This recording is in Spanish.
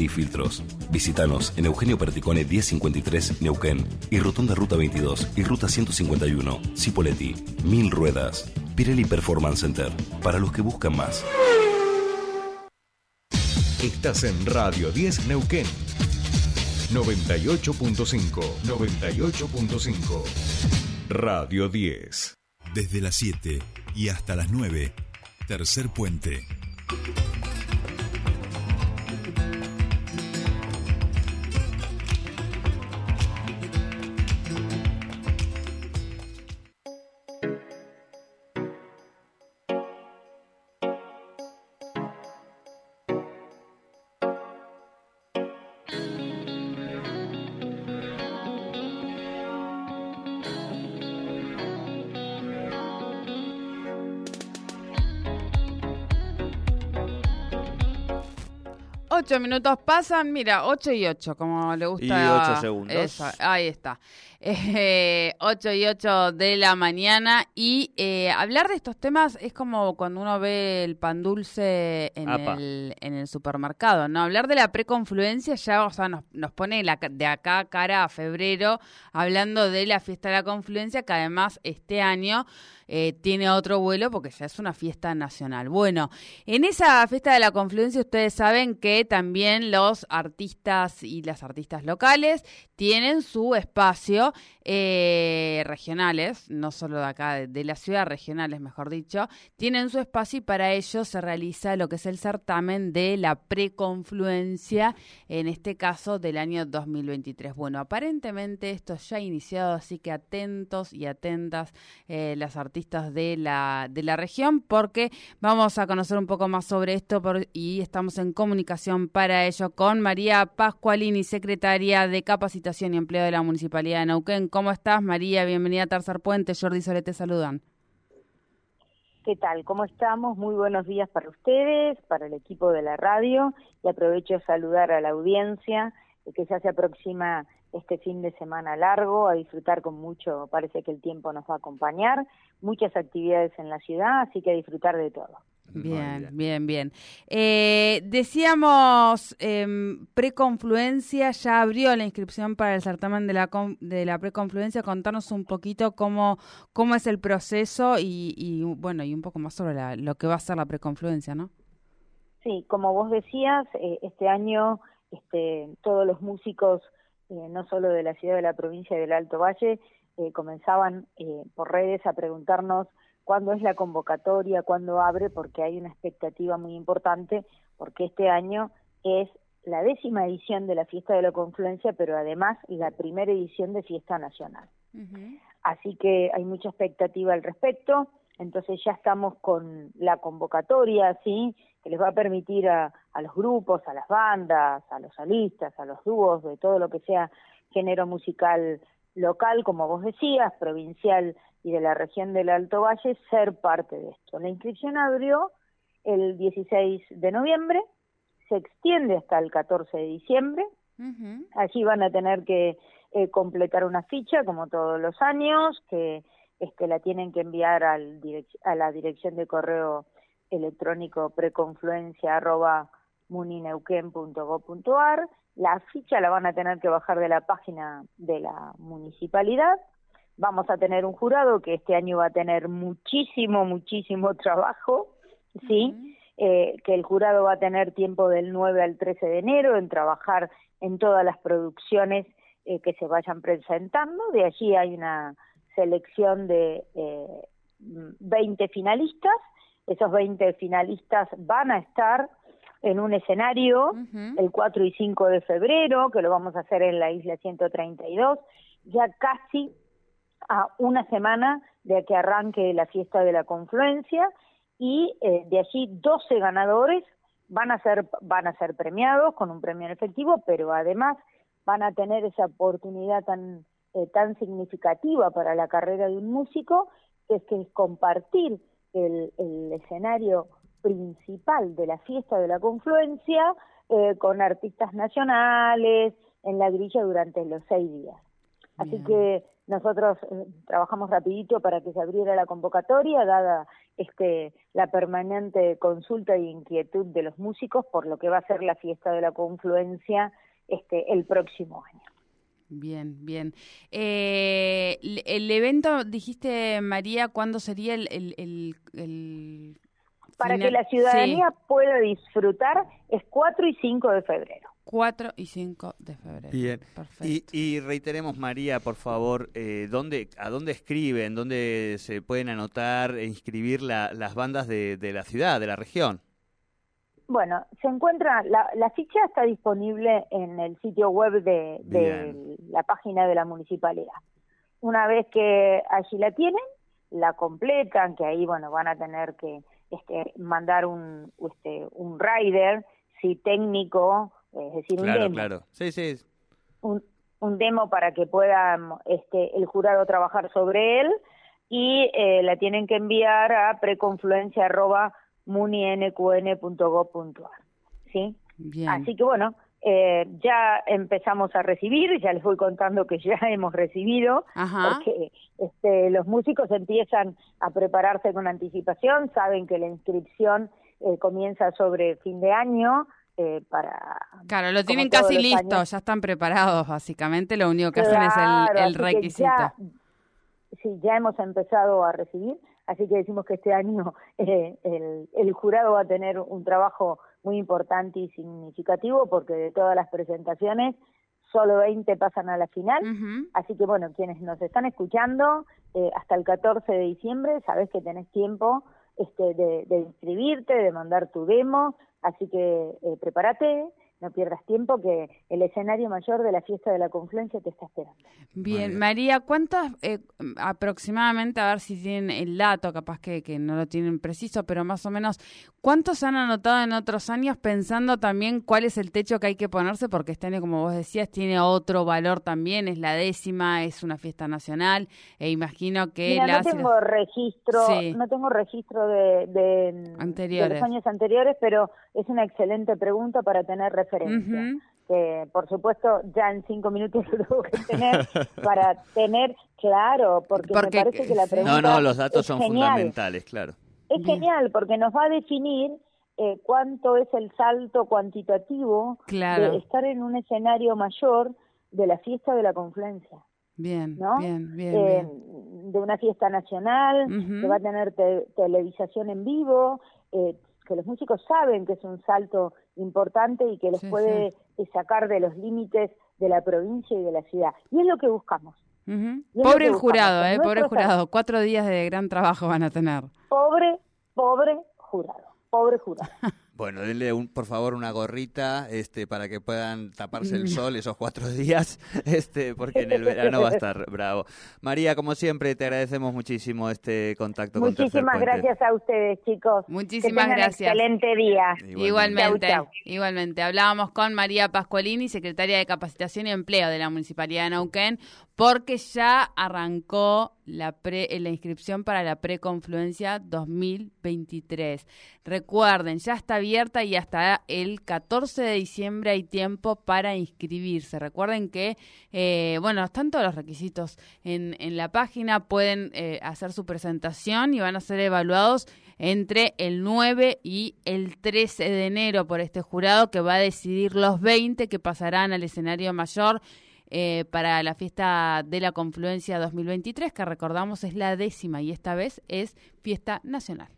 y Filtros. Visítanos en Eugenio Perticone 1053 Neuquén y Rotonda Ruta 22 y Ruta 151 Cipoletti. Mil Ruedas. Pirelli Performance Center. Para los que buscan más. Estás en Radio 10 Neuquén. 98.5. 98.5. Radio 10. Desde las 7 y hasta las 9. Tercer puente. 8 minutos pasan, mira, 8 y 8, como le gusta. Y 8 segundos. ahí está. Eh, 8 y 8 de la mañana. Y eh, hablar de estos temas es como cuando uno ve el pan dulce en, el, en el, supermercado, ¿no? Hablar de la preconfluencia ya, o sea, nos, nos pone la, de acá cara a febrero, hablando de la fiesta de la confluencia, que además este año eh, tiene otro vuelo porque ya es una fiesta nacional. Bueno, en esa fiesta de la confluencia ustedes saben que también los artistas y las artistas locales tienen su espacio eh, regionales, no solo de acá, de, la ciudad, regionales mejor dicho, tienen su espacio y para ello se realiza lo que es el certamen de la preconfluencia, en este caso del año 2023. Bueno, aparentemente esto ya ha iniciado, así que atentos y atentas eh, las artistas de la, de la región, porque vamos a conocer un poco más sobre esto y estamos en comunicación para ello con María Pascualini, secretaria de Capacitación y Empleo de la Municipalidad de Neuquén. ¿Cómo estás, María? Bienvenida a Tercer Puente. Jordi Soler te saludan. ¿Qué tal? ¿Cómo estamos? Muy buenos días para ustedes, para el equipo de la radio y aprovecho a saludar a la audiencia que ya se aproxima este fin de semana largo, a disfrutar con mucho, parece que el tiempo nos va a acompañar, muchas actividades en la ciudad, así que a disfrutar de todo. Bien, bien, bien. Eh, decíamos, eh, preconfluencia, ya abrió la inscripción para el certamen de la, de la preconfluencia. Contanos un poquito cómo, cómo es el proceso y, bueno, y un poco más sobre lo que va a ser la preconfluencia, ¿no? Sí, como vos decías, eh, este año este, todos los músicos, eh, no solo de la ciudad de la provincia del Alto Valle, eh, comenzaban por redes a preguntarnos cuándo es la convocatoria, cuándo abre, porque hay una expectativa muy importante, porque este año es la décima edición de la Fiesta de la Confluencia, pero además la primera edición de Fiesta Nacional. Así que hay mucha expectativa al respecto, entonces ya estamos con la convocatoria, ¿sí? que les va a permitir a, a los grupos, a las bandas, a los solistas, a los dúos, de todo lo que sea género musical local, como vos decías, provincial y de la región del Alto Valle ser parte de esto. La inscripción abrió el 16 de noviembre, se extiende hasta el 14 de diciembre. Allí van a tener que eh, completar una ficha, como todos los años, que este, la tienen que enviar al a la dirección de correo electrónico preconfluencia arroba munineuquen.gov.ar. La ficha la van a tener que bajar de la página de la municipalidad vamos a tener un jurado que este año va a tener muchísimo, muchísimo trabajo, ¿sí? eh, que el jurado va a tener tiempo del 9 al 13 de enero en trabajar en todas las producciones eh, que se vayan presentando. De allí hay una selección de eh, 20 finalistas. Esos 20 finalistas van a estar en un escenario el 4 y 5 de febrero, que lo vamos a hacer en la isla 132, ya casi a una semana de que arranque la fiesta de la confluencia y eh, de allí 12 ganadores van a ser van a ser premiados con un premio en efectivo, pero además van a tener esa oportunidad tan eh, tan significativa para la carrera de un músico, que es que es compartir el, el escenario principal de la fiesta de la confluencia eh, con artistas nacionales en la grilla durante los seis días. Así que nosotros eh, trabajamos rapidito para que se abriera la convocatoria, dada este, la permanente consulta e inquietud de los músicos por lo que va a ser la fiesta de la confluencia este, el próximo año. Bien, bien. Eh, el evento, dijiste, María, ¿cuándo sería el... el, Para que la ciudadanía pueda disfrutar es 4 y 5 de febrero. 4 y 5 de febrero. Bien. Perfecto. Y, reiteremos, María, por favor, eh, ¿dónde, ¿a dónde escriben? ¿Dónde se pueden anotar e inscribir las bandas de la ciudad, de la región? Bueno, se encuentra, la, ficha está disponible en el sitio web de, la página de la municipalidad. Una vez que allí la tienen, la completan, que ahí, bueno, van a tener que este, mandar un, este, un rider, si técnico, es decir, un demo. Claro, sí, sí. Un, un demo para que pueda este, el jurado trabajar sobre él y eh, la tienen que enviar a preconfluencia muninqn.gov.ar. ¿sí? Así que bueno, eh, ya empezamos a recibir, ya les voy contando que ya hemos recibido, porque este, los músicos empiezan a prepararse con anticipación, saben que la inscripción eh, comienza sobre fin de año. Eh, para claro lo tienen casi listo ya están preparados básicamente lo único que hacen es el, requisito sí ya hemos empezado a recibir Así que decimos que este año eh, el, jurado va a tener un trabajo muy importante y significativo porque de todas las presentaciones solo 20 pasan a la final. Así que bueno, quienes nos están escuchando, eh, hasta el 14 de diciembre, sabes que tenés tiempo este, de, inscribirte, de mandar tu demo. Así que eh, prepárate no pierdas tiempo que el escenario mayor de la fiesta de la confluencia te está esperando. Bien, María, ¿cuántas eh, aproximadamente, a ver si tienen el dato, capaz que, que, no lo tienen preciso, pero más o menos, ¿cuántos han anotado en otros años pensando también cuál es el techo que hay que ponerse? Porque este año, como vos decías, tiene otro valor también, es la décima, es una fiesta nacional, e imagino que... no tengo registro, no tengo registro de, de, de los años anteriores, pero es una excelente pregunta para tener referencia. que por supuesto ya en cinco minutos lo tengo que tener para tener claro, porque, me parece que la pregunta. No, no, los datos son fundamentales, claro. Es genial porque nos va a definir eh, cuánto es el salto cuantitativo de estar en un escenario mayor de la fiesta de la confluencia. Bien, bien, bien, eh, De una fiesta nacional, que va a tener televisación en vivo, eh, que los músicos saben que es un salto importante y que los puede sacar de los límites de la provincia y de la ciudad. Y es lo que buscamos. Pobre el jurado, eh, pobre jurado. Cuatro días de gran trabajo van a tener. Pobre, pobre jurado. Pobre jurado. Bueno, denle un, por favor una gorrita este, para que puedan taparse el sol esos cuatro días, este, porque en el verano va a estar bravo. María, como siempre, te agradecemos muchísimo este contacto Muchísimas gracias a ustedes, chicos. Muchísimas gracias. excelente día. Igualmente. Igualmente. Hablábamos con María Pascualini, secretaria de Capacitación y Empleo de la Municipalidad de Neuquén, porque ya arrancó la, pre, la inscripción para la preconfluencia 2023. Recuerden, ya está y hasta el 14 de diciembre hay tiempo para inscribirse. Recuerden que, eh, bueno, están todos los requisitos en, en la página, pueden eh, hacer su presentación y van a ser evaluados entre el 9 y el 13 de enero por este jurado que va a decidir los 20 que pasarán al escenario mayor eh, para la fiesta de la confluencia 2023, que recordamos es la décima y esta vez es fiesta nacional.